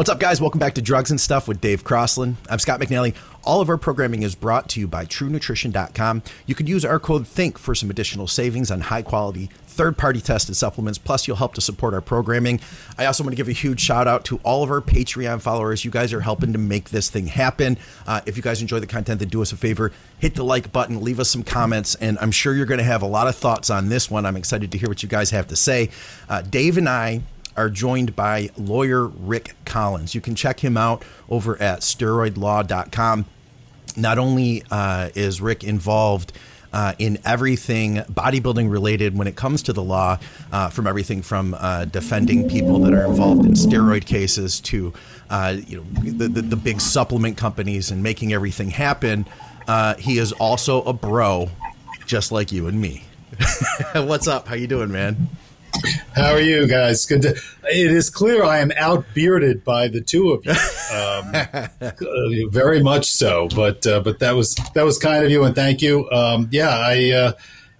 What's up, guys? Welcome back to Drugs and Stuff with Dave Crossland. I'm Scott McNally. All of our programming is brought to you by TrueNutrition.com. You can use our code THINK for some additional savings on high quality, third party tested supplements. Plus, you'll help to support our programming. I also want to give a huge shout out to all of our Patreon followers. You guys are helping to make this thing happen. Uh, if you guys enjoy the content, then do us a favor hit the like button, leave us some comments, and I'm sure you're going to have a lot of thoughts on this one. I'm excited to hear what you guys have to say. Uh, Dave and I are joined by lawyer Rick Collins. You can check him out over at steroidlaw.com. Not only uh, is Rick involved uh, in everything bodybuilding related when it comes to the law, uh, from everything from uh, defending people that are involved in steroid cases to uh, you know the, the, the, big supplement companies and making everything happen. Uh, he is also a bro, just like you and me. What's up? How you doing, man? How are you guys? Good. To, it is clear I am outbearded by the two of you, um, very much so. But uh, but that was that was kind of you, and thank you. Um, yeah, I. Uh,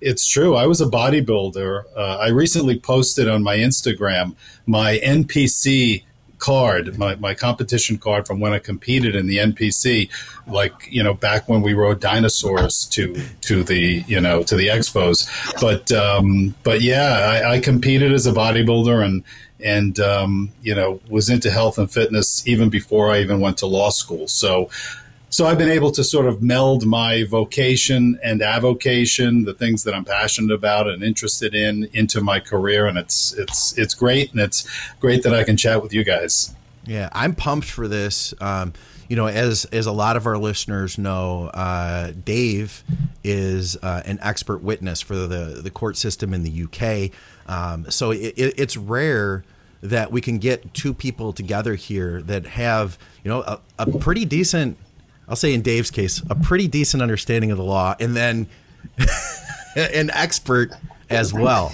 it's true. I was a bodybuilder. Uh, I recently posted on my Instagram my NPC card, my, my competition card from when I competed in the NPC, like you know back when we rode dinosaurs to to the you know to the expos. But um, but yeah, I, I competed as a bodybuilder and and um, you know was into health and fitness even before I even went to law school. So so I've been able to sort of meld my vocation and avocation, the things that I'm passionate about and interested in, into my career, and it's it's it's great, and it's great that I can chat with you guys. Yeah, I'm pumped for this. Um, you know, as as a lot of our listeners know, uh, Dave is uh, an expert witness for the the court system in the UK. Um, so it, it, it's rare that we can get two people together here that have you know a, a pretty decent I'll say in Dave's case, a pretty decent understanding of the law, and then an expert as well.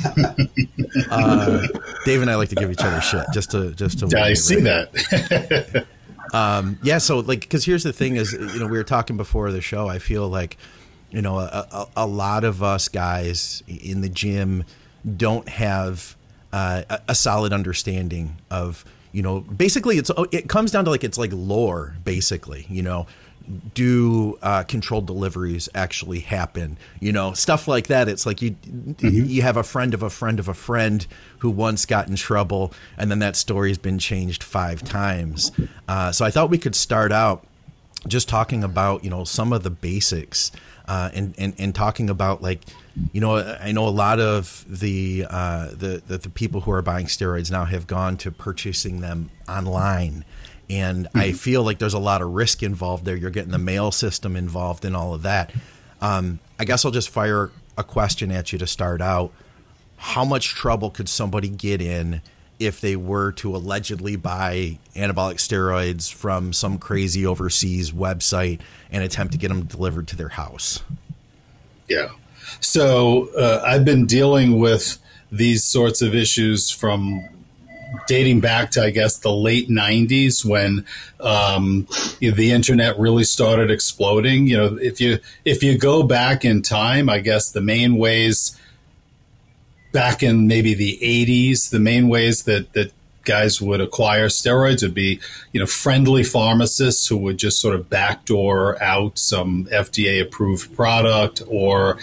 Uh, Dave and I like to give each other shit just to just to. Yeah, I see that. um, yeah, so like, because here's the thing: is you know we were talking before the show. I feel like you know a, a, a lot of us guys in the gym don't have uh, a, a solid understanding of you know basically it's it comes down to like it's like lore basically you know do uh, controlled deliveries actually happen? You know, stuff like that. It's like you mm-hmm. you have a friend of a friend of a friend who once got in trouble, and then that story's been changed five times. Uh, so I thought we could start out just talking about you know some of the basics uh, and, and and talking about like you know I know a lot of the, uh, the the the people who are buying steroids now have gone to purchasing them online and mm-hmm. I feel like there's a lot of risk involved there. You're getting the mail system involved in all of that. Um, I guess I'll just fire a question at you to start out. How much trouble could somebody get in if they were to allegedly buy anabolic steroids from some crazy overseas website and attempt to get them delivered to their house? Yeah. So uh, I've been dealing with these sorts of issues from dating back to I guess the late '90s when um, you know, the internet really started exploding. You know, if you if you go back in time, I guess the main ways back in maybe the '80s, the main ways that that guys would acquire steroids would be, you know, friendly pharmacists who would just sort of backdoor out some FDA approved product or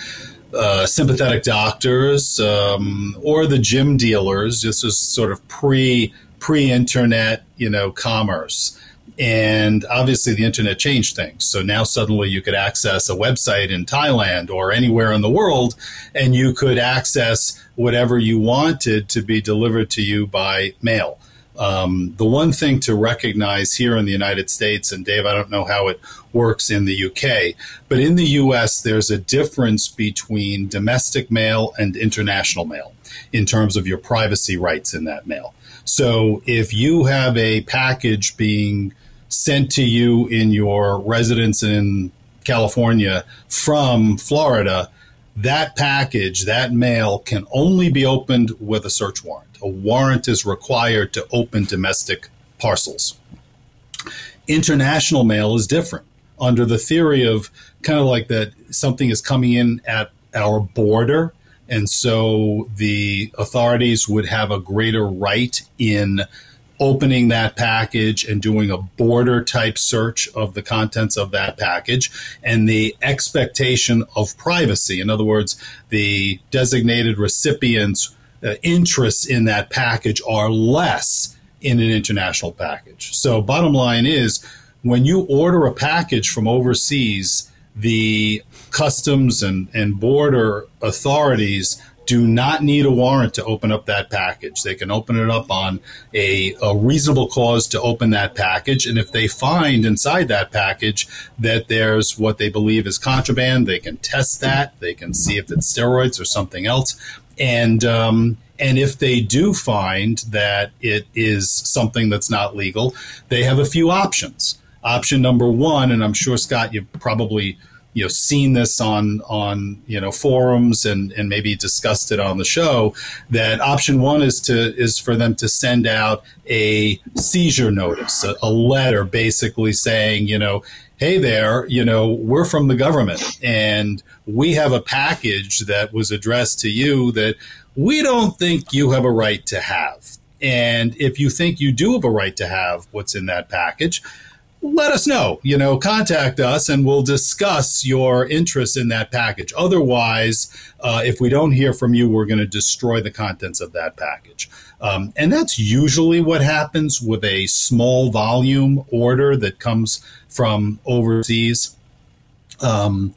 uh, sympathetic doctors um, or the gym dealers. This was sort of pre pre internet, you know, commerce. And obviously, the internet changed things. So now suddenly you could access a website in Thailand or anywhere in the world, and you could access whatever you wanted to be delivered to you by mail. Um, the one thing to recognize here in the United States, and Dave, I don't know how it works in the UK, but in the US, there's a difference between domestic mail and international mail in terms of your privacy rights in that mail. So if you have a package being sent to you in your residence in California from Florida, that package, that mail can only be opened with a search warrant a warrant is required to open domestic parcels. International mail is different. Under the theory of kind of like that something is coming in at our border, and so the authorities would have a greater right in opening that package and doing a border type search of the contents of that package and the expectation of privacy. In other words, the designated recipient's uh, interests in that package are less in an international package. So, bottom line is when you order a package from overseas, the customs and, and border authorities do not need a warrant to open up that package. They can open it up on a, a, reasonable cause to open that package. And if they find inside that package that there's what they believe is contraband, they can test that. They can see if it's steroids or something else. And, um, and if they do find that it is something that's not legal, they have a few options. Option number one, and I'm sure Scott, you've probably you know seen this on on you know forums and and maybe discussed it on the show that option one is to is for them to send out a seizure notice a, a letter basically saying you know hey there you know we're from the government and we have a package that was addressed to you that we don't think you have a right to have and if you think you do have a right to have what's in that package let us know. You know, contact us and we'll discuss your interest in that package. Otherwise, uh, if we don't hear from you, we're going to destroy the contents of that package. Um, and that's usually what happens with a small volume order that comes from overseas. Um,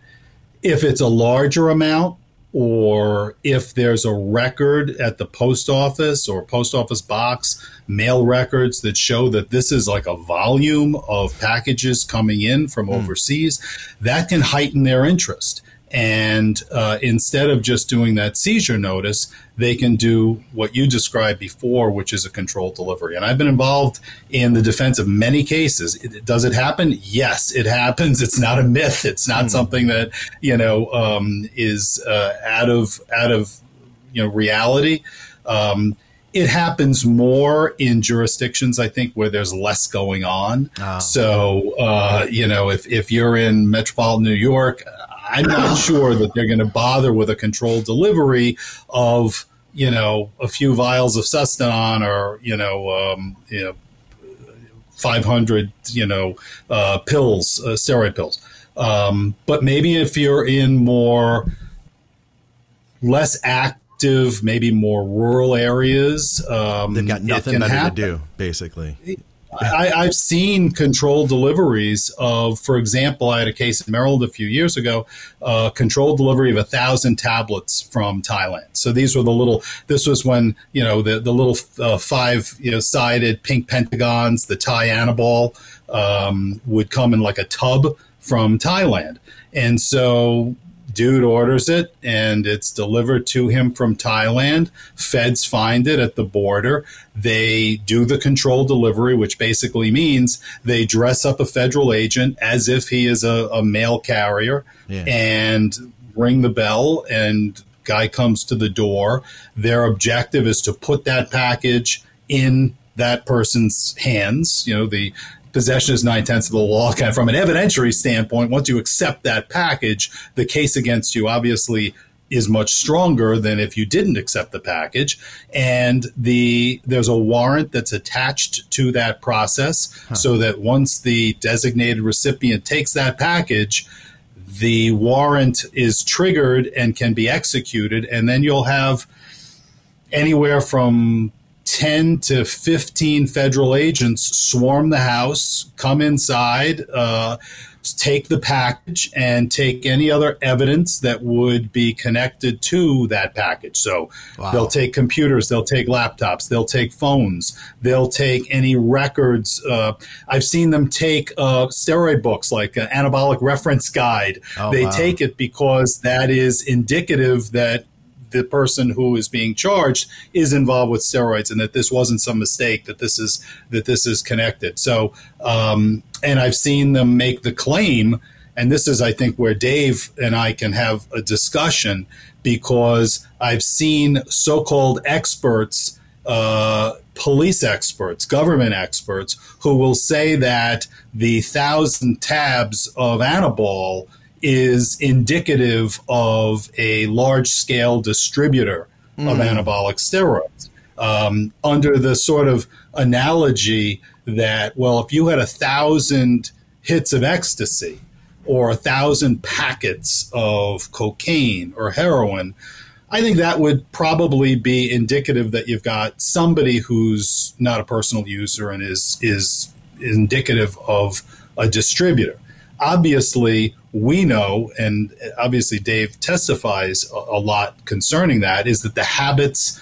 if it's a larger amount, or if there's a record at the post office or post office box, mail records that show that this is like a volume of packages coming in from mm. overseas, that can heighten their interest. And uh, instead of just doing that seizure notice, they can do what you described before, which is a controlled delivery. And I've been involved in the defense of many cases. It, does it happen? Yes, it happens. It's not a myth. It's not mm. something that you know um, is uh, out of out of you know reality. Um, it happens more in jurisdictions, I think, where there's less going on. Oh. So, uh, you know, if, if you're in metropolitan New York, I'm not sure that they're going to bother with a controlled delivery of you know a few vials of Sustanon or you know um, you know 500 you know uh, pills, uh, steroid pills. Um, but maybe if you're in more less active, maybe more rural areas, um, they've got nothing better happen. to do, basically. I, have seen controlled deliveries of, for example, I had a case in Maryland a few years ago, uh, controlled delivery of a thousand tablets from Thailand. So these were the little. This was when you know the the little uh, five you know sided pink pentagons, the Thai Anabol, um, would come in like a tub from Thailand, and so dude orders it and it's delivered to him from Thailand. Feds find it at the border. They do the control delivery, which basically means they dress up a federal agent as if he is a, a mail carrier yeah. and ring the bell and guy comes to the door. Their objective is to put that package in that person's hands. You know, the possession is nine tenths of the law. Kind of from an evidentiary standpoint, once you accept that package, the case against you obviously is much stronger than if you didn't accept the package and the there's a warrant that's attached to that process huh. so that once the designated recipient takes that package the warrant is triggered and can be executed and then you'll have anywhere from 10 to 15 federal agents swarm the house, come inside, uh, take the package, and take any other evidence that would be connected to that package. So wow. they'll take computers, they'll take laptops, they'll take phones, they'll take any records. Uh, I've seen them take uh, steroid books like an anabolic reference guide. Oh, they wow. take it because that is indicative that the person who is being charged is involved with steroids and that this wasn't some mistake that this is that this is connected. So um, and i've seen them make the claim and this is i think where dave and i can have a discussion because i've seen so-called experts uh, police experts, government experts, who will say that the thousand tabs of Anabol is indicative of a large scale distributor mm. of hmm. anabolic steroids. um, under the sort of analogy that, well, if you had a thousand hits of ecstasy or a thousand packets of cocaine or heroin, I think that would probably be indicative that you've got somebody who's not a personal user and is is indicative of a distributor. Obviously, we know, and obviously Dave testifies a, a lot concerning that, is that the habits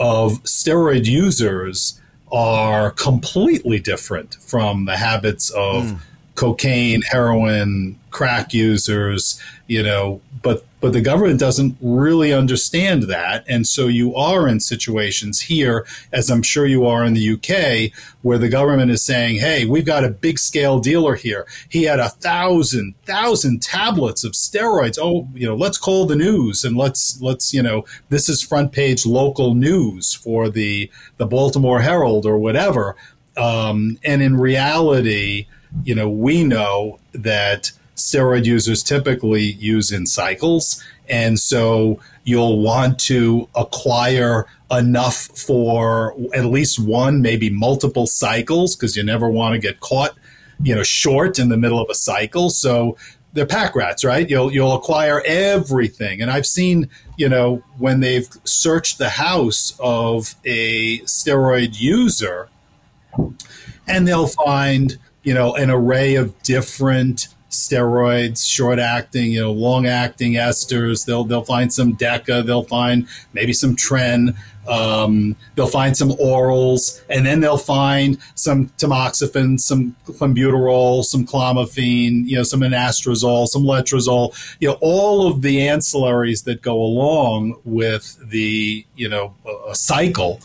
of steroid users are completely different from the habits of mm. cocaine, heroin, crack users, you know, but but the government doesn't really understand that. And so you are in situations here, as I'm sure you are in the UK, where the government is saying, hey, we've got a big scale dealer here. He had a thousand, thousand tablets of steroids. Oh, you know, let's call the news and let's, let's, you know, this is front page local news for the, the Baltimore Herald or whatever. Um, and in reality, you know, we know that steroid users typically use in cycles. And so you'll want to acquire enough for at least one, maybe multiple cycles, because you never want to get caught, you know, short in the middle of a cycle. So they're pack rats, right? You'll you'll acquire everything. And I've seen, you know, when they've searched the house of a steroid user, and they'll find, you know, an array of different steroids, short acting, you know, long acting esters. They'll they'll find some Deca. They'll find maybe some Tren. Um, they'll find some orals, and then they'll find some tamoxifen, some clenbuterol, some clomiphene, you know, some anastrozole, some letrozole. You know, all of the ancillaries that go along with the you know a cycle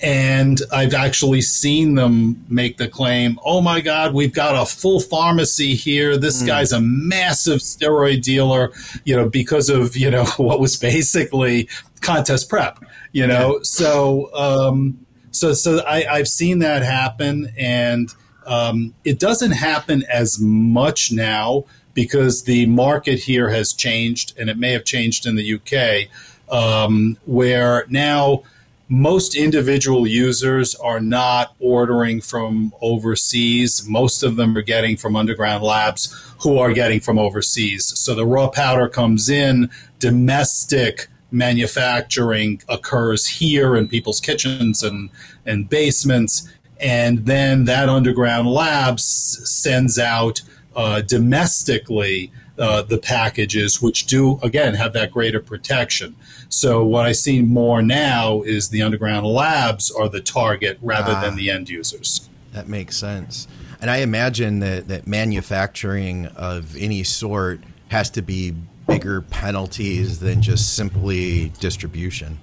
and I've actually seen them make the claim, oh my God, we've got a full pharmacy here. This mm. guy's a massive steroid dealer, you know, because of, you know, what was basically contest prep, you know. Yeah. So, um, so, so I, I've seen that happen, and um, it doesn't happen as much now because the market here has changed, and it may have changed in the UK, um, where now most individual users are not ordering from overseas. Most of them are getting from underground labs who are getting from overseas. So the raw powder comes in, domestic manufacturing occurs here in people's kitchens and, and basements. And then that underground lab sends out uh, domestically uh, the packages, which do, again, have that greater protection. So what I see more now is the underground labs are the target rather ah, than the end users. That makes sense. And I imagine that, that manufacturing of any sort has to be bigger penalties than just simply distribution.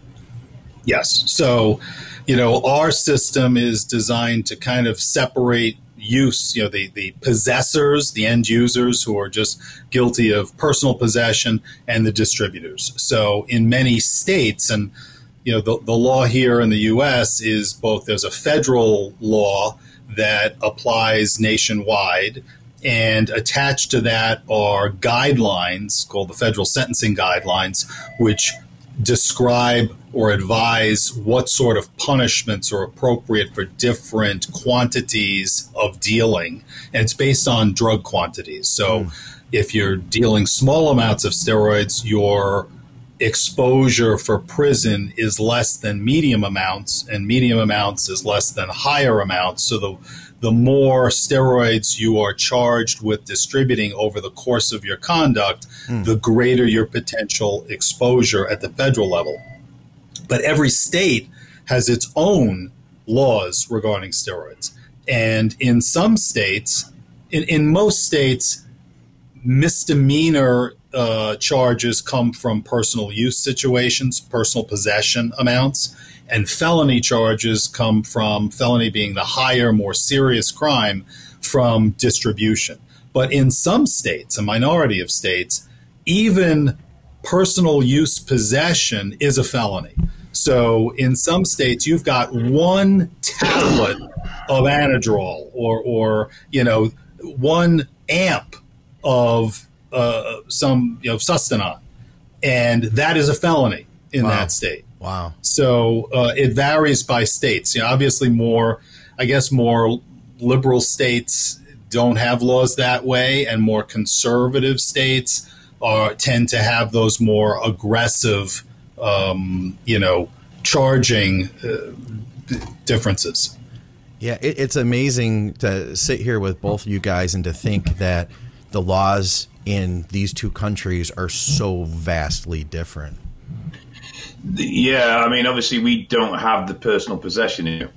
Yes. So, you know, our system is designed to kind of separate use, you know, the, the possessors, the end users who are just guilty of personal possession, and the distributors. So in many states, and you know, the, the law here in the U.S. is both there's a federal law that applies nationwide, and attached to that are guidelines called the federal sentencing guidelines, which describe or advise what sort of punishments are appropriate for different quantities of dealing. And it's based on drug quantities. So mm. if you're dealing small amounts of steroids, your exposure for prison is less than medium amounts, and medium amounts is less than higher amounts. So the the more steroids you are charged with distributing over the course of your conduct, mm. the greater your potential exposure at the federal level. But every state has its own laws regarding steroids. And in some states, in, in most states, misdemeanor uh, charges come from personal use situations, personal possession amounts, and felony charges come from felony being the higher, more serious crime from distribution. But in some states, a minority of states, even personal use possession is a felony. So in some states, you've got one tablet of Anadrol or, or you know, one amp of uh, some you know sustanon, and that is a felony in wow. that state. Wow. So uh, it varies by states. You know, obviously, more, I guess, more liberal states don't have laws that way, and more conservative states are tend to have those more aggressive, um, you know, charging uh, differences. Yeah, it, it's amazing to sit here with both you guys and to think that the laws in these two countries are so vastly different. Yeah, I mean, obviously, we don't have the personal possession here.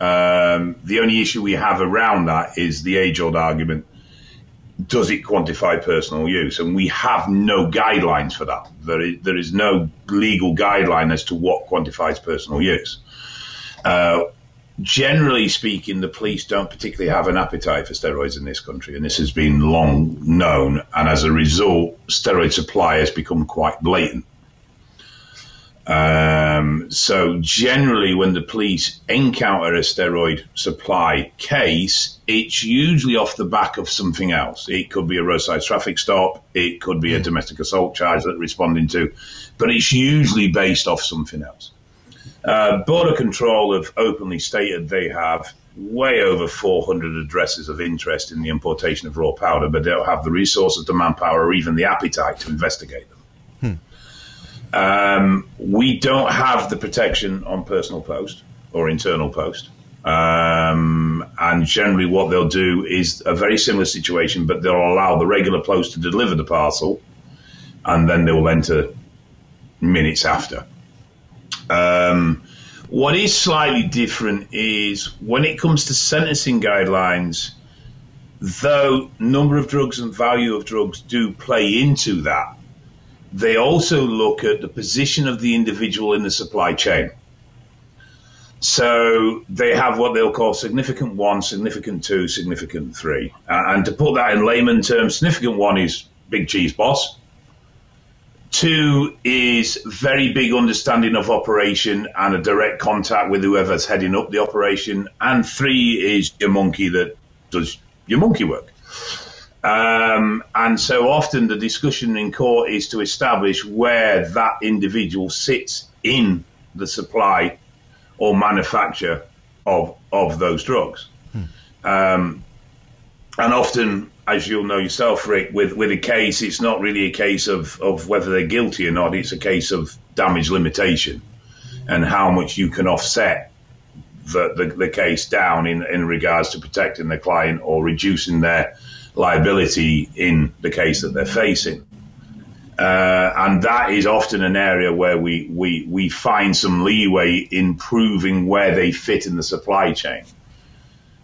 Um, the only issue we have around that is the age old argument does it quantify personal use? And we have no guidelines for that. There is, there is no legal guideline as to what quantifies personal use. Uh, generally speaking, the police don't particularly have an appetite for steroids in this country, and this has been long known. And as a result, steroid supply has become quite blatant. Um, so generally, when the police encounter a steroid supply case, it's usually off the back of something else. It could be a roadside traffic stop. It could be a hmm. domestic assault charge that they're responding to, but it's usually based off something else. Uh, Border Control have openly stated they have way over 400 addresses of interest in the importation of raw powder, but they don't have the resources, the manpower, or even the appetite to investigate them. Um, we don't have the protection on personal post or internal post. Um, and generally, what they'll do is a very similar situation, but they'll allow the regular post to deliver the parcel, and then they will enter minutes after. Um, what is slightly different is when it comes to sentencing guidelines, though number of drugs and value of drugs do play into that, they also look at the position of the individual in the supply chain. So they have what they'll call significant one, significant two, significant three. And to put that in layman terms, significant one is big cheese boss. Two is very big understanding of operation and a direct contact with whoever's heading up the operation. And three is your monkey that does your monkey work. Um, and so often the discussion in court is to establish where that individual sits in the supply or manufacture of of those drugs. Hmm. Um, and often, as you'll know yourself, Rick, with, with a case, it's not really a case of, of whether they're guilty or not. It's a case of damage limitation and how much you can offset the, the, the case down in, in regards to protecting the client or reducing their liability in the case that they're facing. Uh, and that is often an area where we, we, we find some leeway in proving where they fit in the supply chain.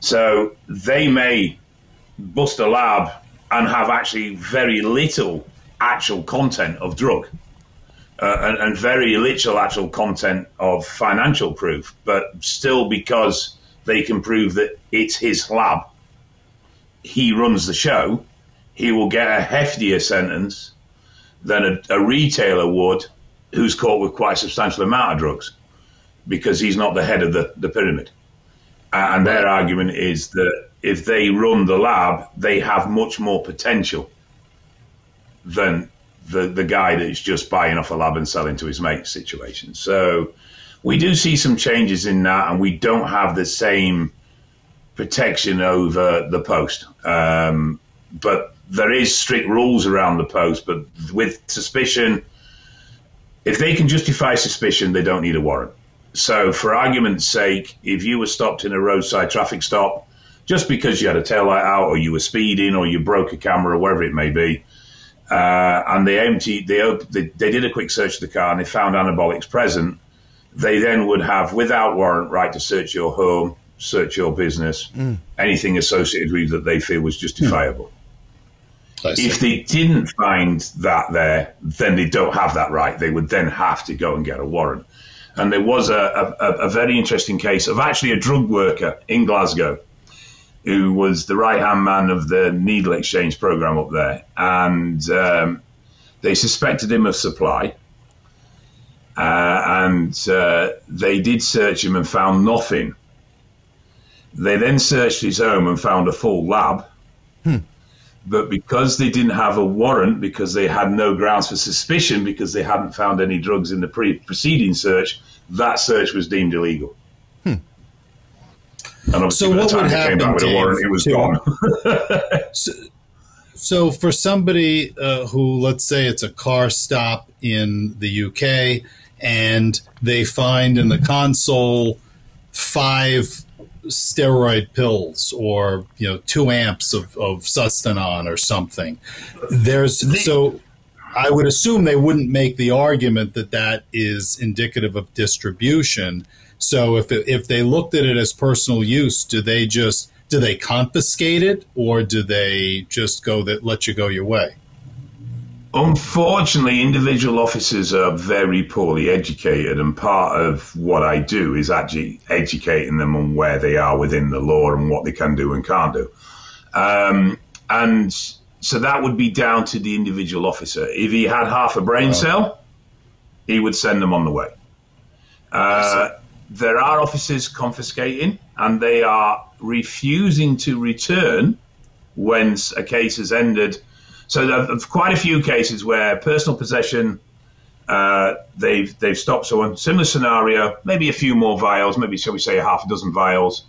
So they may bust a lab and have actually very little actual content of drug uh, and, and very little actual content of financial proof, but still because they can prove that it's his lab he runs the show, he will get a heftier sentence than a, a retailer would who's caught with quite a substantial amount of drugs because he's not the head of the, the pyramid. And their argument is that if they run the lab, they have much more potential than the, the guy that's just buying off a lab and selling to his mates situation. So we do see some changes in that, and we don't have the same protection over the post. Um, but there is strict rules around the post. But with suspicion, if they can justify suspicion, they don't need a warrant. So, for argument's sake, if you were stopped in a roadside traffic stop just because you had a taillight out, or you were speeding, or you broke a camera, or whatever it may be, uh, and they emptied, they, they they did a quick search of the car and they found anabolics present, they then would have, without warrant, right to search your home, search your business, mm. anything associated with that they feel was justifiable. Mm. If they didn't find that there, then they don't have that right. They would then have to go and get a warrant. And there was a, a, a very interesting case of actually a drug worker in Glasgow who was the right hand man of the needle exchange program up there. And um, they suspected him of supply. Uh, and uh, they did search him and found nothing they then searched his home and found a full lab. Hmm. But because they didn't have a warrant, because they had no grounds for suspicion, because they hadn't found any drugs in the pre- preceding search, that search was deemed illegal. Hmm. And obviously, so by what the time would they happen, came back with a warrant, it was gone. so, so, for somebody uh, who, let's say, it's a car stop in the UK, and they find in the console five steroid pills or you know two amps of, of sustanon or something. There's so i would assume they wouldn't make the argument that that is indicative of distribution. So if, it, if they looked at it as personal use do they just do they confiscate it or do they just go that let you go your way Unfortunately, individual officers are very poorly educated, and part of what I do is actually educating them on where they are within the law and what they can do and can't do. Um, and so that would be down to the individual officer. If he had half a brain cell, he would send them on the way. Uh, there are officers confiscating, and they are refusing to return once a case has ended so there's quite a few cases where personal possession, uh, they've they've stopped someone. Similar scenario, maybe a few more vials, maybe shall we say a half a dozen vials.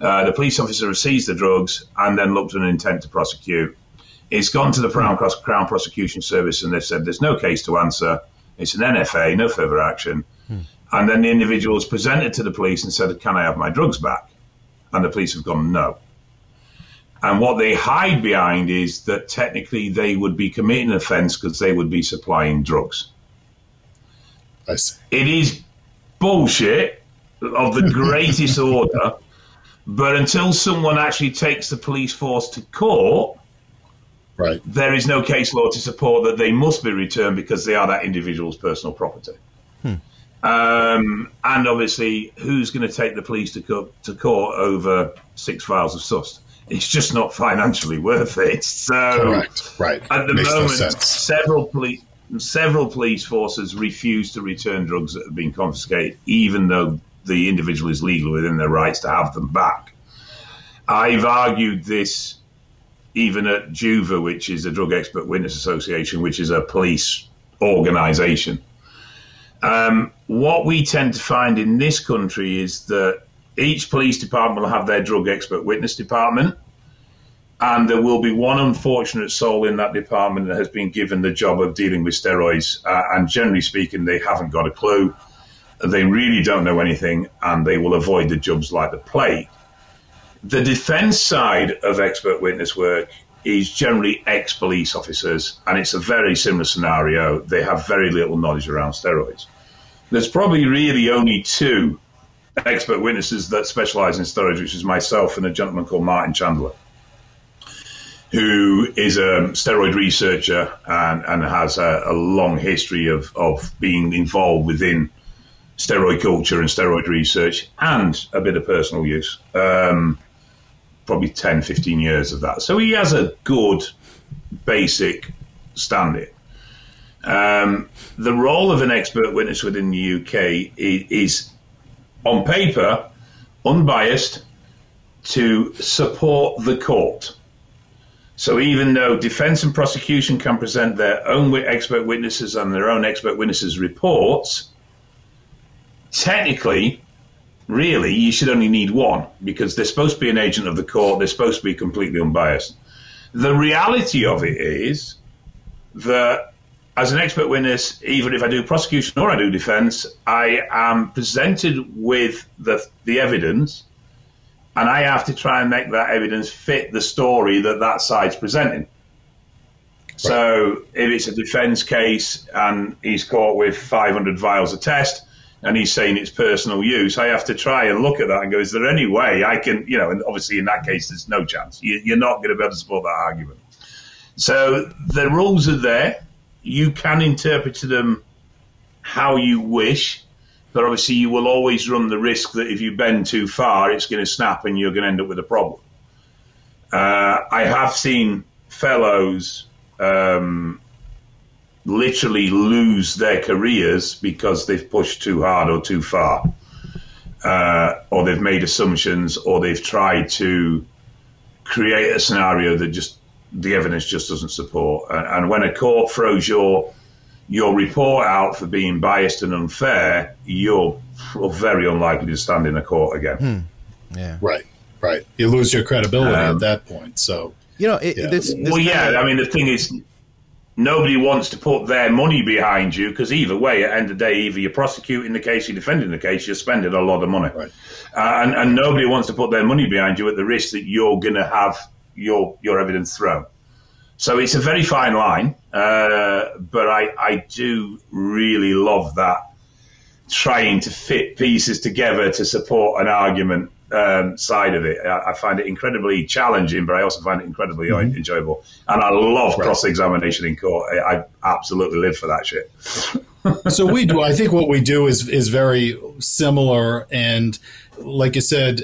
Uh, the police officer has seized the drugs and then looked at an intent to prosecute. It's gone to the Crown, Crown Prosecution Service and they've said there's no case to answer. It's an NFA, no further action. Hmm. And then the individual has presented to the police and said, Can I have my drugs back? And the police have gone, No. And what they hide behind is that technically they would be committing an offence because they would be supplying drugs. I see. It is bullshit of the greatest order, but until someone actually takes the police force to court, right. there is no case law to support that they must be returned because they are that individual's personal property. Hmm. Um, and obviously, who's going to take the police to, co- to court over six files of sus? It's just not financially worth it. So, correct, right. At the Makes moment, no several police several police forces refuse to return drugs that have been confiscated, even though the individual is legal within their rights to have them back. I've argued this even at JUVA, which is a Drug Expert Witness Association, which is a police organisation. Um, what we tend to find in this country is that each police department will have their drug expert witness department, and there will be one unfortunate soul in that department that has been given the job of dealing with steroids. Uh, and generally speaking, they haven't got a clue. They really don't know anything, and they will avoid the jobs like the plague. The defence side of expert witness work is generally ex police officers, and it's a very similar scenario. They have very little knowledge around steroids. There's probably really only two expert witnesses that specialise in steroids, which is myself and a gentleman called Martin Chandler, who is a steroid researcher and, and has a, a long history of, of being involved within steroid culture and steroid research and a bit of personal use. Um, probably 10, 15 years of that. So he has a good basic standing. Um, the role of an expert witness within the UK is, is on paper, unbiased to support the court. So even though defense and prosecution can present their own expert witnesses and their own expert witnesses' reports, technically, really, you should only need one because they're supposed to be an agent of the court. They're supposed to be completely unbiased. The reality of it is that as an expert witness, even if I do prosecution or I do defence, I am presented with the, the evidence and I have to try and make that evidence fit the story that that side's presenting. Right. So if it's a defence case and he's caught with 500 vials of test and he's saying it's personal use, I have to try and look at that and go, is there any way I can, you know, and obviously in that case, there's no chance. You, are not going to be able to support that argument. So the rules are there you can interpret them how you wish, but obviously you will always run the risk that if you bend too far, it's going to snap and you're going to end up with a problem. Uh, I have seen fellows um, literally lose their careers because they've pushed too hard or too far, uh, or they've made assumptions, or they've tried to create a scenario that just the evidence just doesn't support. And, and when a court throws your your report out for being biased and unfair, you're very unlikely to stand in a court again. Hmm. Yeah. Right. Right. You lose your credibility um, at that point. So you know, it, yeah. this, this well, yeah. Of, I mean, the thing is, nobody wants to put their money behind you because either way, at the end of the day, either you're prosecuting the case, you're defending the case, you're spending a lot of money, right. uh, and, and nobody wants to put their money behind you at the risk that you're going to have your your evidence thrown. So it's a very fine line, uh, but I, I do really love that trying to fit pieces together to support an argument um, side of it. I, I, find it incredibly challenging, but I also find it incredibly mm-hmm. enjoyable. And I love right. cross examination in court. I, I, absolutely live for that shit. so we do. I think what we do is is very similar, and like you said,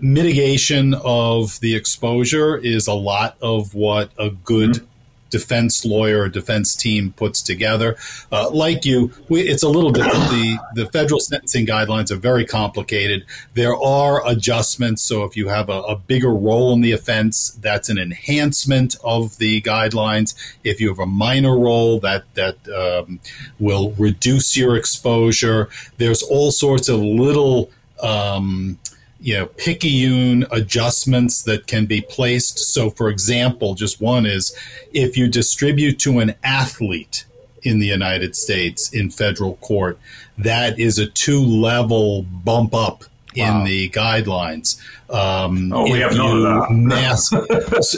mitigation of the exposure is a lot of what a good mm-hmm defense lawyer or defense team puts together. Uh, like you, we, it's a little different. The, the federal sentencing guidelines are very complicated. There are adjustments. So if you have a, a bigger role in the offense, that's an enhancement of the guidelines. If you have a minor role, that that um, will reduce your exposure. There's all sorts of little um, you know picayune adjustments that can be placed. So for example just one is if you distribute to an athlete in the united states in federal court that is a two level bump up wow. in the guidelines. Um, oh, we have you mass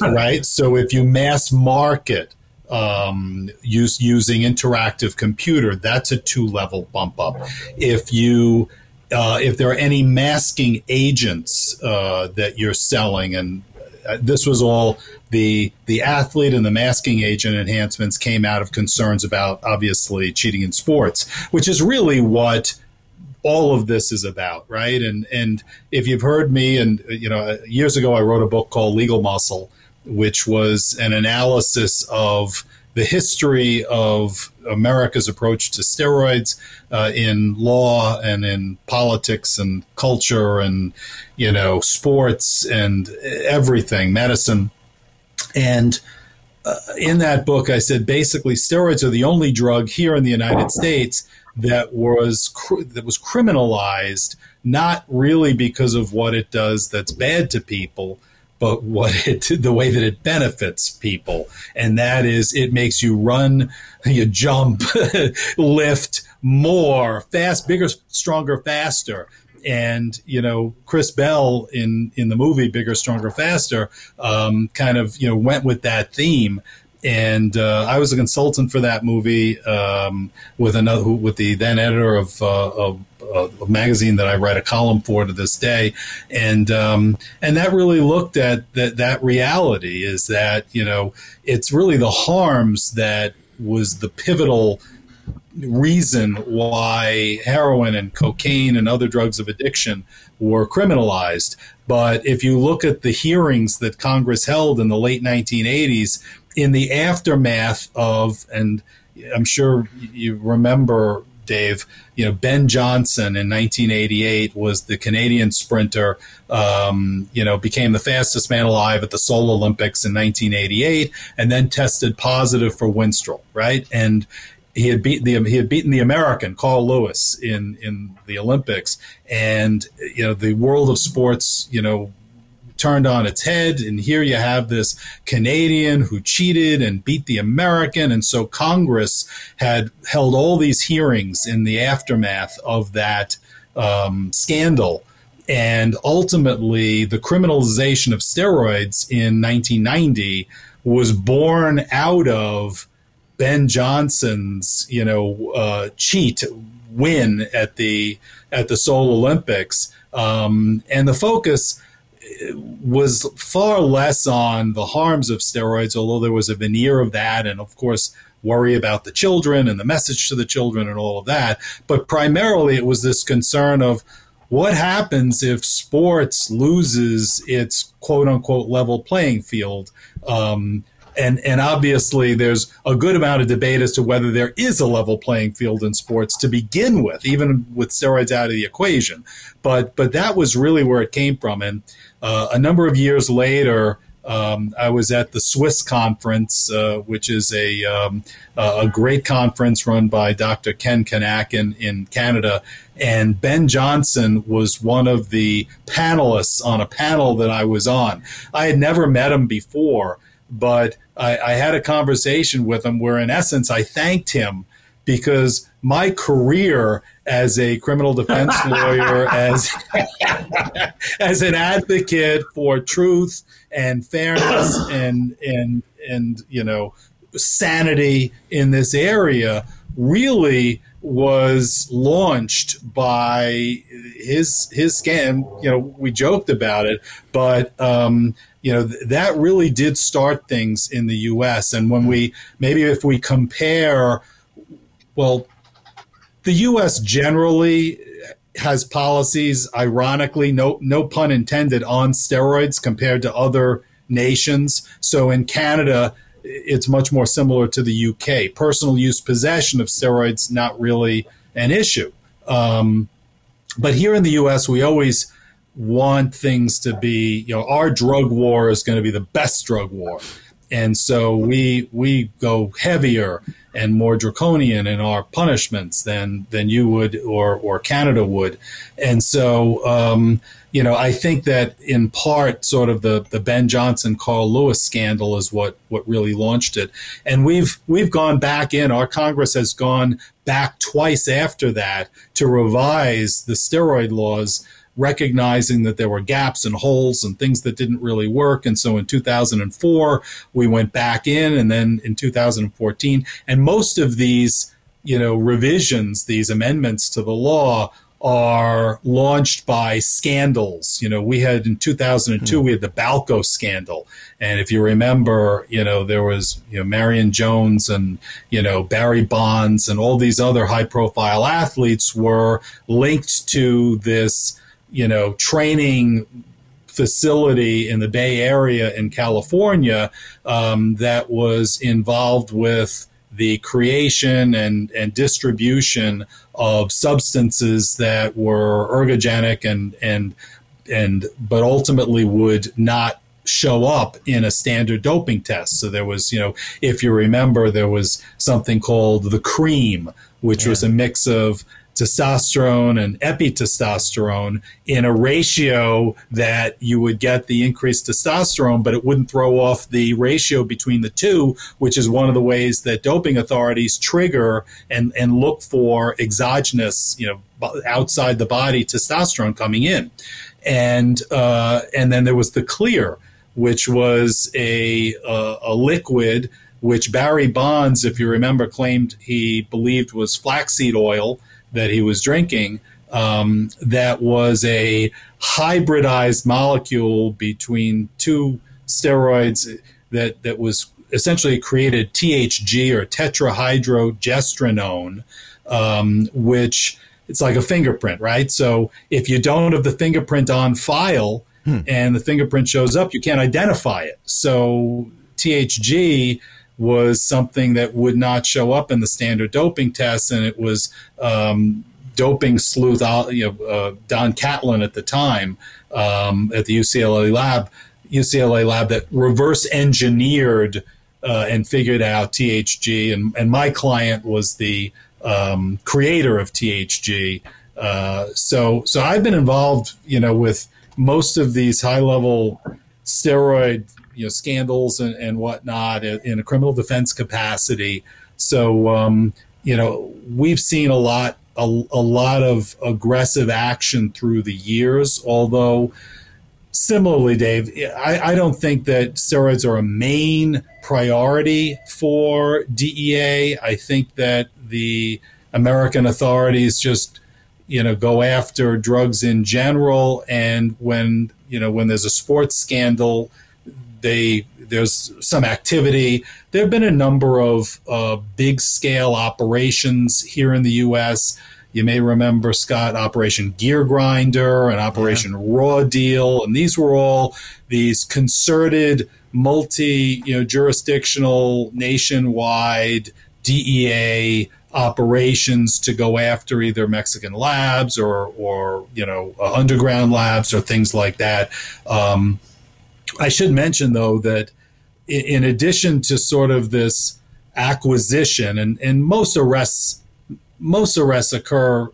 right? So if you mass market um, use, using interactive computer that's a two level bump up. If you uh, if there are any masking agents uh, that you're selling, and uh, this was all the the athlete and the masking agent enhancements came out of concerns about obviously cheating in sports, which is really what all of this is about, right? And and if you've heard me, and you know, years ago I wrote a book called Legal Muscle, which was an analysis of the history of America's approach to steroids uh, in law and in politics and culture and you know sports and everything, medicine, and. Uh, in that book, I said basically steroids are the only drug here in the United States that was cr- that was criminalized, not really because of what it does that's bad to people, but what it the way that it benefits people, and that is it makes you run, you jump, lift more, fast, bigger, stronger, faster. And you know, Chris Bell in in the movie Bigger, Stronger, Faster, um, kind of you know went with that theme and uh, I was a consultant for that movie um, with another with the then editor of, uh, of a magazine that I write a column for to this day, and um, and that really looked at that that reality is that you know it's really the harms that was the pivotal reason why heroin and cocaine and other drugs of addiction were criminalized. But if you look at the hearings that Congress held in the late 1980s, in the aftermath of, and I'm sure you remember, Dave, you know, Ben Johnson in 1988 was the Canadian sprinter, um, you know, became the fastest man alive at the Seoul Olympics in 1988, and then tested positive for Winstrol, right? And he had beaten the he had beaten the American Carl Lewis in in the Olympics, and you know the world of sports, you know, turned on its head. And here you have this Canadian who cheated and beat the American. And so Congress had held all these hearings in the aftermath of that um, scandal. And ultimately, the criminalization of steroids in 1990 was born out of Ben Johnson's, you know, uh, cheat win at the at the Seoul Olympics, um, and the focus was far less on the harms of steroids, although there was a veneer of that, and of course, worry about the children and the message to the children and all of that. But primarily, it was this concern of what happens if sports loses its quote unquote level playing field. Um, and and obviously there's a good amount of debate as to whether there is a level playing field in sports to begin with, even with steroids out of the equation. But but that was really where it came from, and uh, a number of years later, Um, I was at the SWIS conference, uh, which is a um, a great conference run by Dr. Ken Kinakin in, in Canada, and Ben Johnson was one of the panelists on a panel that I was on. I had never met him before, but I, I had a conversation with him where, in essence, I thanked him because my career as a criminal defense lawyer, as as an advocate for truth and fairness and and and you know sanity in this area really was launched by his his scam. You know, we joked about it, but um, you know th- that really did start things in the U.S. And when we maybe if we compare, well, the U.S. generally has policies, ironically, no no pun intended, on steroids compared to other nations. So in Canada, it's much more similar to the UK. Personal use possession of steroids not really an issue. Um, but here in the U.S., we always want things to be, you know, our drug war is going to be the best drug war, and so we we go heavier and more draconian in our punishments than than you would or or Canada would, and so um, you know I think that in part sort of the the Ben Johnson Carl Lewis scandal is what what really launched it, and we've we've gone back in. Our Congress has gone back twice after that to revise the steroid laws recognizing that there were gaps and holes and things that didn't really work. And so in 2004, we went back in, and then in 2014, and most of these, you know, revisions, these amendments to the law are launched by scandals. You know, we had in 2002, mm. we had the Balco scandal. And if you remember, you know, there was, you know, Marion Jones and, you know, Barry Bonds and all these other high profile athletes were linked to this you know, training facility in the Bay Area in California um, that was involved with the creation and, and distribution of substances that were ergogenic and and and but ultimately would not show up in a standard doping test. So there was, you know, if you remember, there was something called the cream, which yeah. was a mix of testosterone and epitestosterone in a ratio that you would get the increased testosterone, but it wouldn't throw off the ratio between the two, which is one of the ways that doping authorities trigger and, and look for exogenous, you know, outside the body testosterone coming in. And, uh, and then there was the clear, which was a, a, a liquid which Barry Bonds, if you remember, claimed he believed was flaxseed oil that he was drinking um, that was a hybridized molecule between two steroids that, that was essentially created THG or tetrahydrogestrinone, um, which it's like a fingerprint, right? So if you don't have the fingerprint on file hmm. and the fingerprint shows up, you can't identify it. So THG was something that would not show up in the standard doping tests, and it was um, doping sleuth, you know, uh, Don Catlin at the time um, at the UCLA lab, UCLA lab that reverse engineered uh, and figured out THG, and, and my client was the um, creator of THG. Uh, so, so I've been involved, you know, with most of these high level steroid you know scandals and, and whatnot in a criminal defense capacity. So um, you know we've seen a lot a, a lot of aggressive action through the years, although similarly, Dave, I, I, don't think that steroids are a main priority for DEA. I think that the American authorities just, you know, go after drugs in general, and when you know when there's a sports scandal, they there's some activity. There have been a number of uh, big scale operations here in the U.S. You may remember Scott Operation Gear Grinder and Operation yeah. Raw Deal, and these were all these concerted, multi you know jurisdictional, nationwide DEA operations to go after either Mexican labs or or you know uh, underground labs or things like that. Um, I should mention though that in addition to sort of this acquisition, and, and most arrests most arrests occur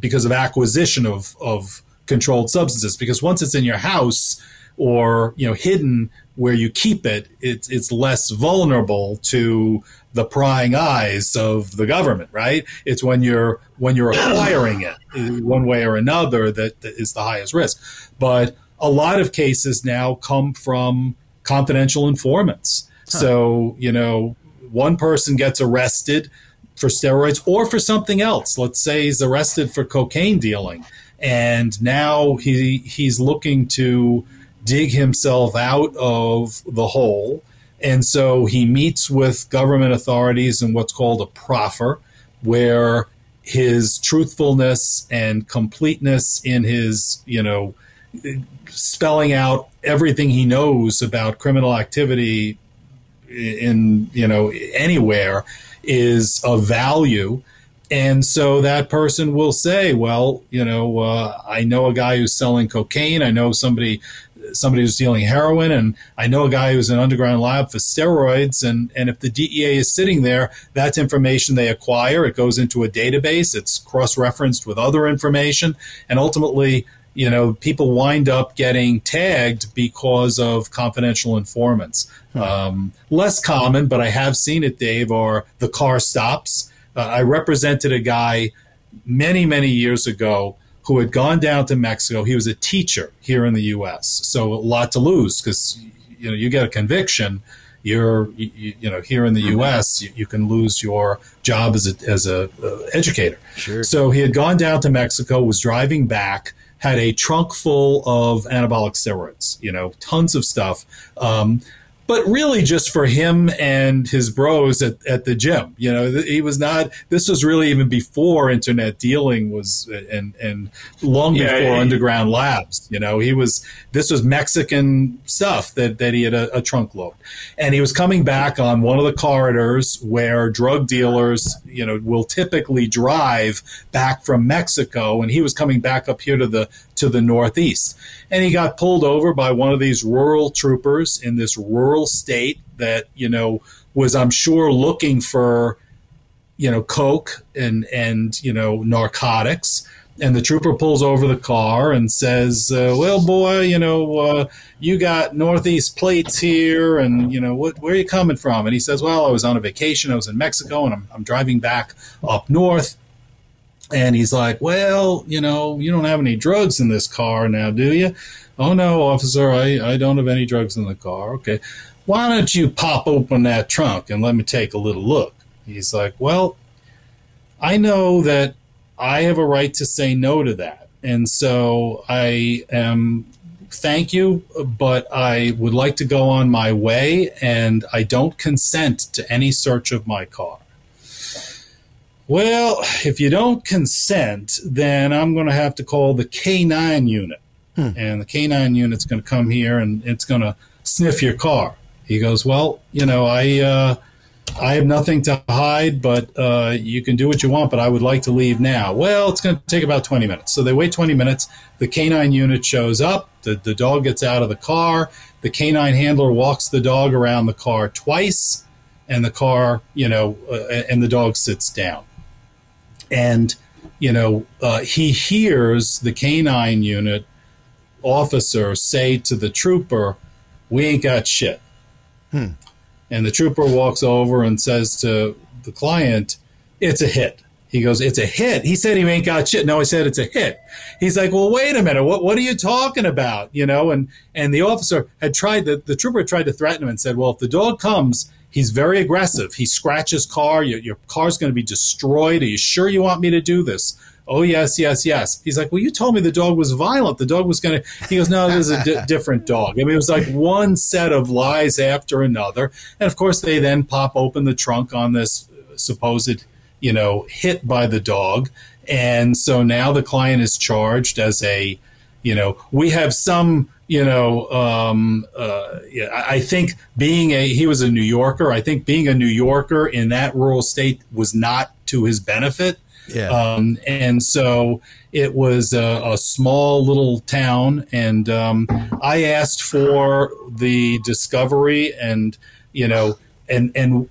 because of acquisition of, of controlled substances. Because once it's in your house or you know hidden where you keep it, it's it's less vulnerable to the prying eyes of the government, right? It's when you're when you're acquiring it one way or another that, is the highest risk. But a lot of cases now come from confidential informants. Huh. So, you know, one person gets arrested for steroids or for something else. Let's say he's arrested for cocaine dealing and now he he's looking to dig himself out of the hole and so he meets with government authorities in what's called a proffer, where his truthfulness and completeness in his, you know, spelling out everything he knows about criminal activity in, you know, anywhere is of value. And so that person will say, well, you know, uh, I know a guy who's selling cocaine. I know somebody somebody who's dealing heroin, and I know a guy who's in an underground lab for steroids. And, and if the DEA is sitting there, that's information they acquire. It goes into a database, it's cross referenced with other information, and ultimately, you know, people wind up getting tagged because of confidential informants. Hmm. Um, less common, but I have seen it, Dave, are the car stops. Uh, I represented a guy many, many years ago who had gone down to Mexico. He was a teacher here in the U.S., so a lot to lose because you know you get a conviction. You're you, you know here in the mm-hmm. U.S. You, you, can lose your job as a as a uh, educator. Sure. So he had gone down to Mexico, was driving back, had a trunk full of anabolic steroids. You know, tons of stuff. Um, but really just for him and his bros at, at the gym. You know, he was not. This was really even before internet dealing was, and and long yeah, before yeah, underground labs. You know, he was. This was Mexican stuff that that he had a, a trunk load, and he was coming back on one of the corridors where drug dealers, you know, will typically drive back from Mexico, and he was coming back up here to the to the northeast. And he got pulled over by one of these rural troopers in this rural state that, you know, was, I'm sure, looking for, you know, coke and, and you know, narcotics. And the trooper pulls over the car and says, uh, "Well, boy, you know, uh, you got northeast plates here, and you know, what, where are you coming from?" And he says, "Well, I was on a vacation. I was in Mexico, and I'm, I'm driving back up north." And he's like, Well, you know, you don't have any drugs in this car now, do you? Oh, no, officer, I, I don't have any drugs in the car. Okay. Why don't you pop open that trunk and let me take a little look? He's like, Well, I know that I have a right to say no to that. And so I am, thank you, but I would like to go on my way and I don't consent to any search of my car. Well, if you don't consent, then I'm going to have to call the K9 unit. Hmm. And the K9 unit's going to come here and it's going to sniff your car. He goes, Well, you know, I. Uh, I have nothing to hide, but uh, you can do what you want, but I would like to leave now. Well, it's going to take about 20 minutes. So they wait 20 minutes. The canine unit shows up. The, the dog gets out of the car. The canine handler walks the dog around the car twice, and the car, you know, uh, and the dog sits down and you know uh, he hears the canine unit officer say to the trooper, "We ain't got shit." Hmm. And the trooper walks over and says to the client, "It's a hit." He goes, "It's a hit." He said he ain't got shit. No, he said it's a hit. He's like, "Well, wait a minute. What what are you talking about?" You know, and and the officer had tried the the trooper tried to threaten him and said, "Well, if the dog comes He's very aggressive. He scratches car. Your, your car's going to be destroyed. Are you sure you want me to do this? Oh, yes, yes, yes. He's like, well, you told me the dog was violent. The dog was going to. He goes, no, this is a di- different dog. I mean, it was like one set of lies after another. And of course, they then pop open the trunk on this supposed, you know, hit by the dog. And so now the client is charged as a, you know, we have some you know, um, uh, I think being a he was a New Yorker. I think being a New Yorker in that rural state was not to his benefit. Yeah. Um, and so it was a, a, small little town, and um, I asked for the discovery and you know and and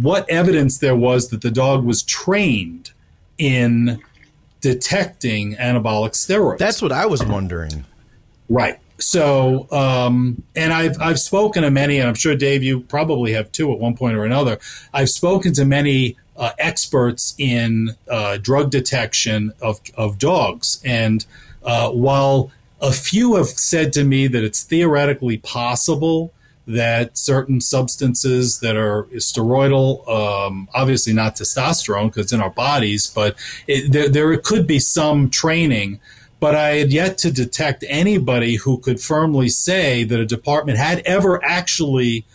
what evidence there was that the dog was trained in detecting anabolic steroids. That's what I was wondering. Right. So, um, and I've I've spoken to many, and I'm sure Dave, you probably have too at one point or another. I've spoken to many uh, experts in uh, drug detection of of dogs, and uh, while a few have said to me that it's theoretically possible that certain substances that are steroidal, um, obviously not testosterone because in our bodies, but it, there, there could be some training. But I had yet to detect anybody who could firmly say that a department had ever actually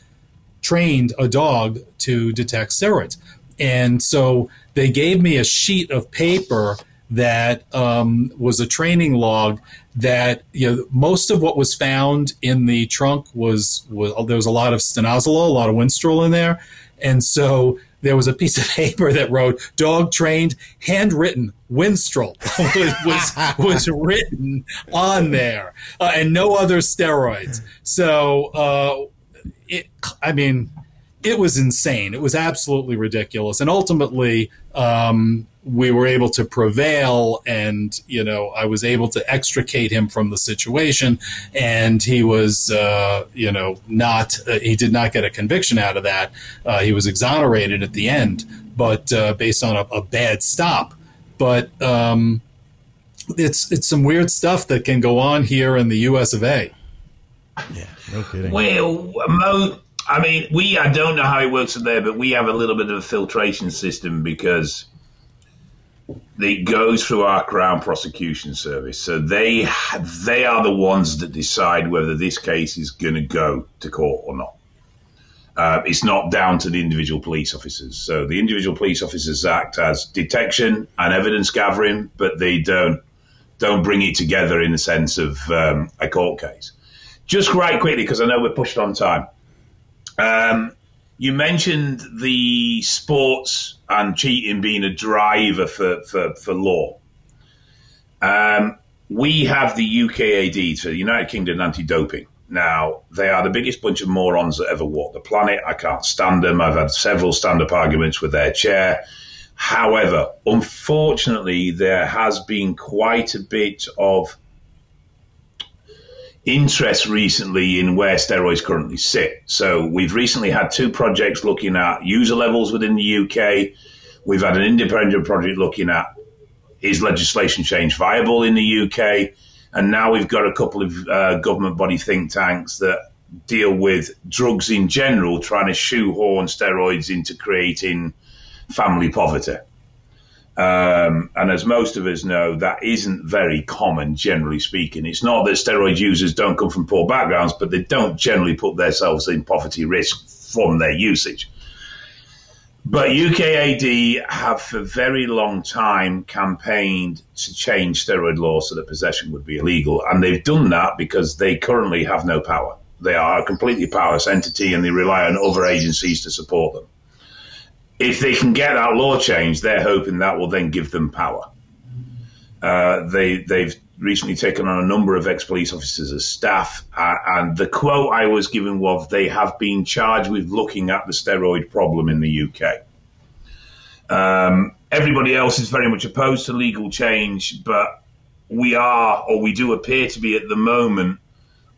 trained a dog to detect steroids. And so they gave me a sheet of paper that um, was a training log that you know most of what was found in the trunk was, was there was a lot of stanozolol, a lot of winstrol in there, and so there was a piece of paper that wrote "dog trained, handwritten winstrol" was, was, was written on there, uh, and no other steroids. So uh, it, I mean, it was insane. It was absolutely ridiculous, and ultimately. Um, we were able to prevail and you know i was able to extricate him from the situation. And he was uh, you know not uh, he did not get a conviction out of that. Uh, he was exonerated at the end but uh, based on a, a, bad stop. But um, it's it's some weird stuff that can go on here in the us of a. Yeah no kidding. Well mo I mean, we, I don't know how it works there, but we have a little bit of a filtration system because it goes through our Crown Prosecution Service. So they they are the ones that decide whether this case is going to go to court or not. Uh, it's not down to the individual police officers. So the individual police officers act as detection and evidence gathering, but they don't don't bring it together in the sense of um, a court case. Just right quickly, because I know we're pushed on time. Um, you mentioned the sports and cheating being a driver for, for, for law. Um, we have the UKAD, so the United Kingdom Anti-Doping. Now, they are the biggest bunch of morons that ever walked the planet. I can't stand them. I've had several stand-up arguments with their chair. However, unfortunately, there has been quite a bit of interest recently in where steroids currently sit. So we've recently had two projects looking at user levels within the UK. We've had an independent project looking at is legislation change viable in the UK? And now we've got a couple of uh, government body think tanks that deal with drugs in general, trying to shoehorn steroids into creating family poverty. Um, and as most of us know, that isn't very common, generally speaking. It's not that steroid users don't come from poor backgrounds, but they don't generally put themselves in poverty risk from their usage. But UKAD have for a very long time campaigned to change steroid laws so that possession would be illegal. And they've done that because they currently have no power. They are a completely powerless entity and they rely on other agencies to support them if they can get that law changed, they're hoping that will then give them power. Uh, they they've recently taken on a number of ex-police officers as staff, uh, and the quote I was given was they have been charged with looking at the steroid problem in the UK. Um, everybody else is very much opposed to legal change, but we are, or we do appear to be at the moment,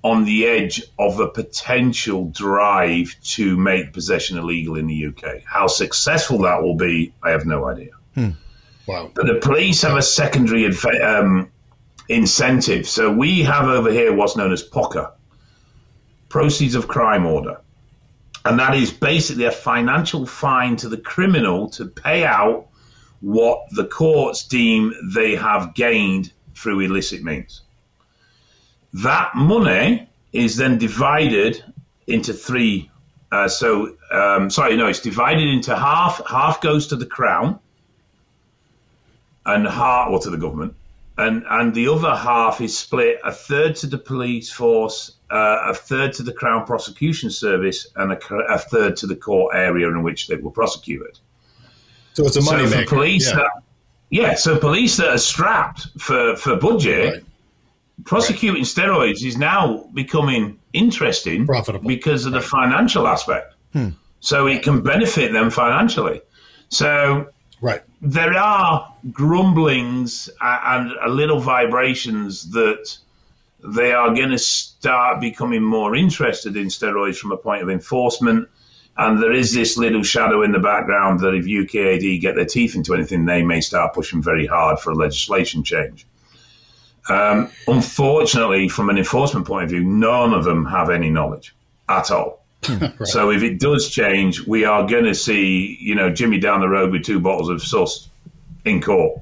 on the edge of a potential drive to make possession illegal in the UK. How successful that will be, I have no idea. Hmm. Wow. But the police have a secondary um, incentive. So we have over here what's known as POCA, Proceeds of Crime Order. And that is basically a financial fine to the criminal to pay out what the courts deem they have gained through illicit means. That money is then divided into three. Uh, so, um, sorry, no, it's divided into half. Half goes to the crown, and half, or to the government, and and the other half is split: a third to the police force, uh, a third to the Crown Prosecution Service, and a, a, third to the court area in which they were prosecuted. So it's a money so maker. Police, yeah. Yeah, so police that are strapped for, for budget, Right. Prosecuting steroids is now becoming interesting Profitable. because of the financial aspect. Hmm. So it can benefit them financially. So Right. there are grumblings and a little vibrations that they are going to start becoming more interested in steroids from a point of enforcement. And there is this little shadow in the background that if UKAD get their teeth into anything, they may start pushing very hard for a legislation change. Um, unfortunately, from an enforcement point of view, none of them have any knowledge at all. So if it does change, we are going to see, you know, Jimmy down the road with two bottles of sauce in court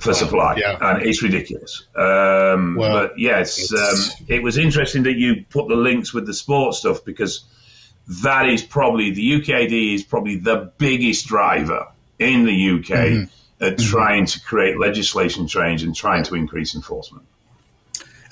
for supply, yeah. and it's ridiculous. Um, Well, but yes, um, it was interesting that you put the links with the sports stuff because that is probably the UKD is probably the biggest driver in the UK Mm-hmm. At trying to create legislation change and trying to increase enforcement.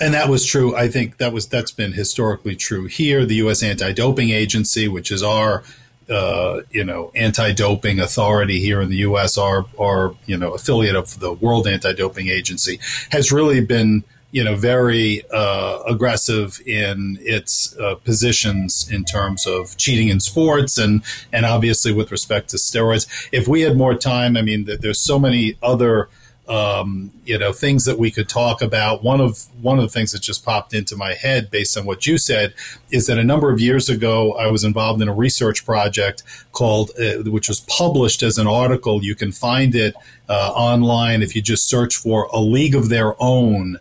And that was true. I think that was that's been historically true here. The U.S. Anti-Doping Agency, which is our uh, you know anti-doping authority here in the U.S., our our you know affiliate of the World Anti-Doping Agency, has really been you know very uh, aggressive in its uh, positions in terms of cheating in sports and and obviously with respect to steroids. If we had more time, I mean, there's so many other um, you know things that we could talk about. One of one of the things that just popped into my head based on what you said is that a number of years ago I was involved in a research project called, uh, which was published as an article. You can find it uh, online if you just search for "A League of Their Own."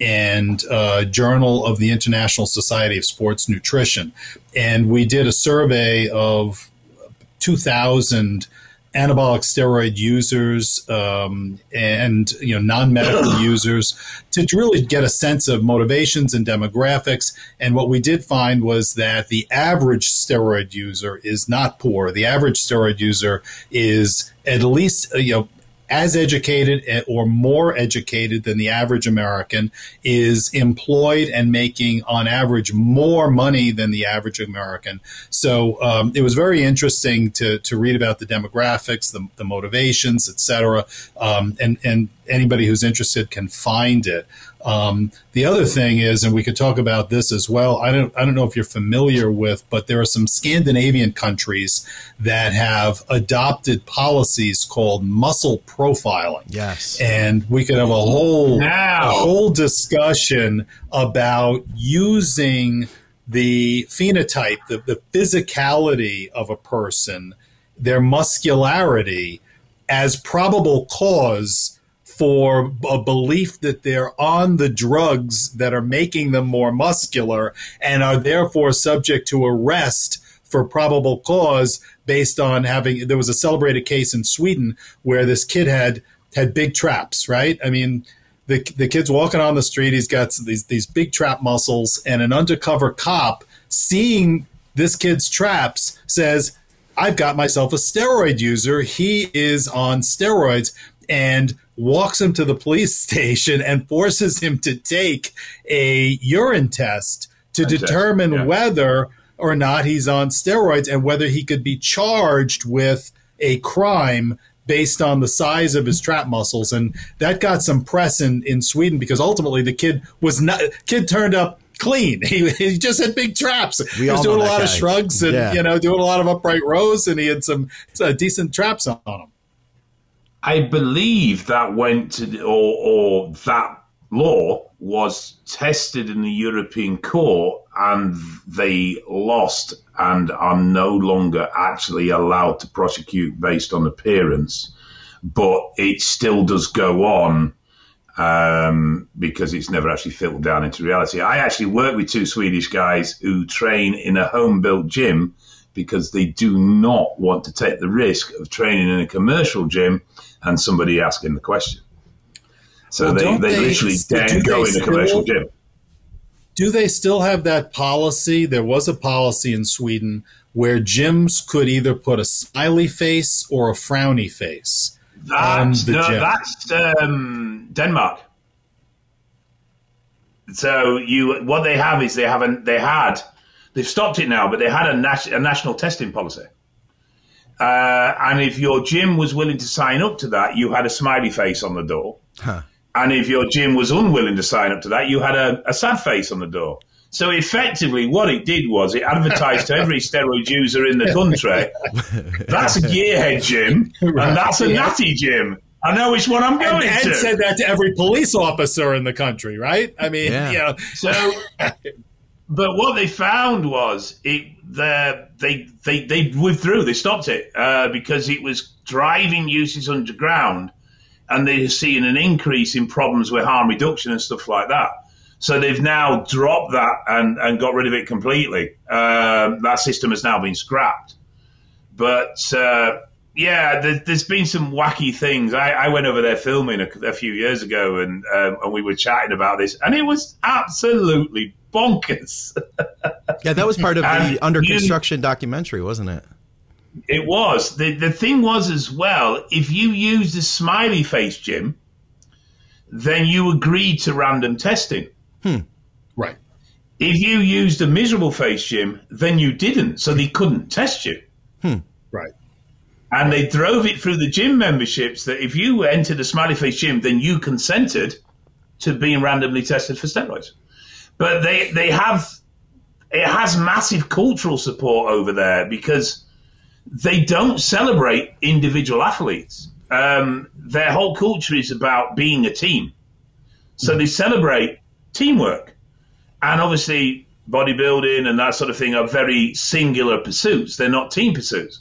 And uh, Journal of the International Society of Sports Nutrition. And we did a survey of 2,000 anabolic steroid users um, and you know non-medical users to really get a sense of motivations and demographics and what we did find was that the average steroid user is not poor the average steroid user is at least you know as educated or more educated than the average American, is employed and making, on average, more money than the average American. So um, it was very interesting to, to read about the demographics, the, the motivations, et cetera. Um, and, and anybody who's interested can find it. Um, the other thing is, and we could talk about this as well. I don't, I don't know if you're familiar with, but there are some Scandinavian countries that have adopted policies called muscle profiling. Yes. And we could have a whole Now. a whole discussion about using the phenotype, the, the physicality of a person, their muscularity as probable cause for a belief that they're on the drugs that are making them more muscular and are therefore subject to arrest for probable cause based on having there was a celebrated case in Sweden where this kid had had big traps, right? I mean, the the kid's walking on the street, he's got these these big trap muscles and an undercover cop seeing this kid's traps says, "I've got myself a steroid user. He is on steroids." And walks him to the police station and forces him to take a urine test to test, determine yeah. whether or not he's on steroids and whether he could be charged with a crime based on the size of his trap muscles. And that got some press in, in Sweden because ultimately the kid was not kid turned up clean. He, he just had big traps. We he was doing a lot of shrugs and Yeah. you know doing a lot of upright rows and he had some uh, decent traps on him I believe that went to the, or, or that law was tested in the European court and they lost and are no longer actually allowed to prosecute based on appearance. But it still does go on um, because it's never actually filtered down into reality. I actually work with two Swedish guys who train in a home built gym because they do not want to take the risk of training in a commercial gym and somebody asking the question. So Well, they, they, they- literally do don't go in a commercial gym. Do they still have that policy? There was a policy in Sweden where gyms could either put a smiley face or a frowny face. on That's, the no, gym. that's um, Denmark. So you, what they have is they haven't, they had, they've stopped it now, but they had a, nas- a national testing policy. Uh, and if your gym was willing to sign up to that, you had a smiley face on the door. Huh. And if your gym was unwilling to sign up to that, you had a, a sad face on the door. So effectively, what it did was it advertised to every steroid user in the country. That's a gearhead gym, and that's a natty gym. I know which one I'm going and, to. and said that to every police officer in the country, right? I mean, Yeah. you know, So, but what they found was it. The, they they they withdrew. They stopped it uh, because it was driving uses underground, and they're seeing an increase in problems with harm reduction and stuff like that. So they've now dropped that and, and got rid of it completely. Um, that system has now been scrapped. But uh, yeah, there, there's been some wacky things. I, I went over there filming a, a few years ago, and um, and we were chatting about this, and it was absolutely bonkers. Yeah, that was part of the And under you- construction documentary, wasn't it? It was. The the thing was as well, if you used a smiley face gym, then you agreed to random testing. right. If you used a miserable face gym, then you didn't, so they couldn't test you. Right. And they drove it through the gym memberships that if you entered a smiley face gym, then you consented to being randomly tested for steroids. But they they have it has massive cultural support over there because they don't celebrate individual athletes. Um, their whole culture is about being a team. So they celebrate teamwork. And obviously, bodybuilding and that sort of thing are very singular pursuits. They're not team pursuits.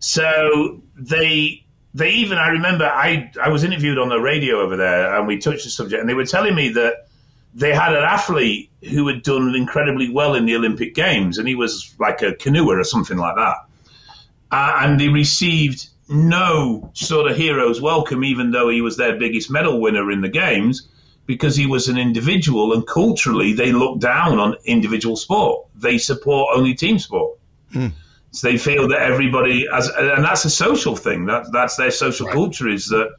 So they they even I remember I I was interviewed on the radio over there and we touched the subject and they were telling me that they had an athlete who had done incredibly well in the Olympic Games and he was like a canoeer or something like that. Uh, and he received no sort of hero's welcome, even though he was their biggest medal winner in the games, because he was an individual and culturally they look down on individual sport. They support only team sport. So they feel that everybody, as, and that's a social thing. That, that's their social Right. culture is that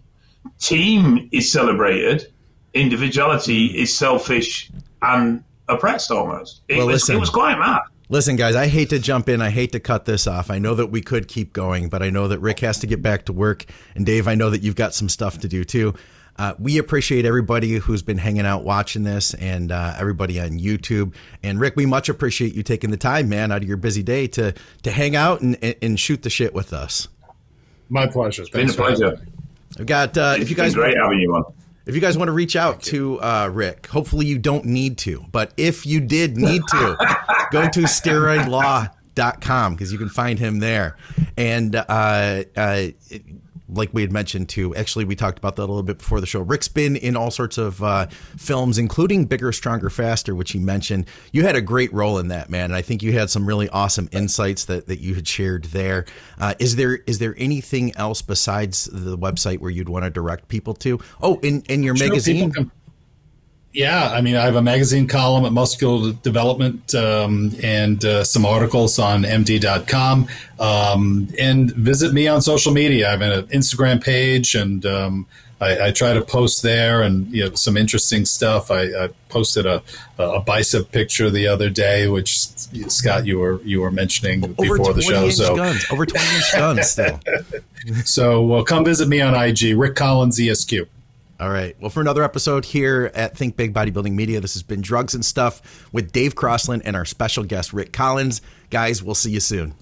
team is celebrated, individuality is selfish and oppressed almost. It, Well, was, listen. it was quite mad. Listen, guys, I hate to jump in. I hate to cut this off. I know that we could keep going, but I know that Rick has to get back to work. And Dave, I know that you've got some stuff to do too. Uh, we appreciate everybody who's been hanging out watching this and uh, everybody on YouTube. And Rick, we much appreciate you taking the time, man, out of your busy day to to hang out and, and, and shoot the shit with us. My pleasure. Been a Thanks for having pleasure. I've got uh, if you guys It's great having you on. If you guys want to reach out to uh, Rick, hopefully you don't need to, but if you did need to, go to steroidlaw.com because you can find him there. And uh, uh, like we had mentioned too, actually, we talked about that a little bit before the show. Rick's been in all sorts of uh, films, including Bigger, Stronger, Faster, which he mentioned. You had a great role in that, man. And I think you had some really awesome insights that, that you had shared there. Uh, is there is there anything else besides the website where you'd want to direct people to? Oh, in, in your Sure, magazine? people can- yeah, I mean, I have a magazine column at Muscular Development um, and uh, some articles on MD.com. Um, and visit me on social media. I have an Instagram page, and um, I, I try to post there and you know some interesting stuff. I, I posted a, a bicep picture the other day, which Scott you were you were mentioning over before the show. So guns. Over 20 inch guns still. so well, come visit me on IG, Rick Collins ESQ. All right. Well, for another episode here at Think Big Bodybuilding Media, this has been Drugs and Stuff with Dave Crossland and our special guest, Rick Collins. Guys, we'll see you soon.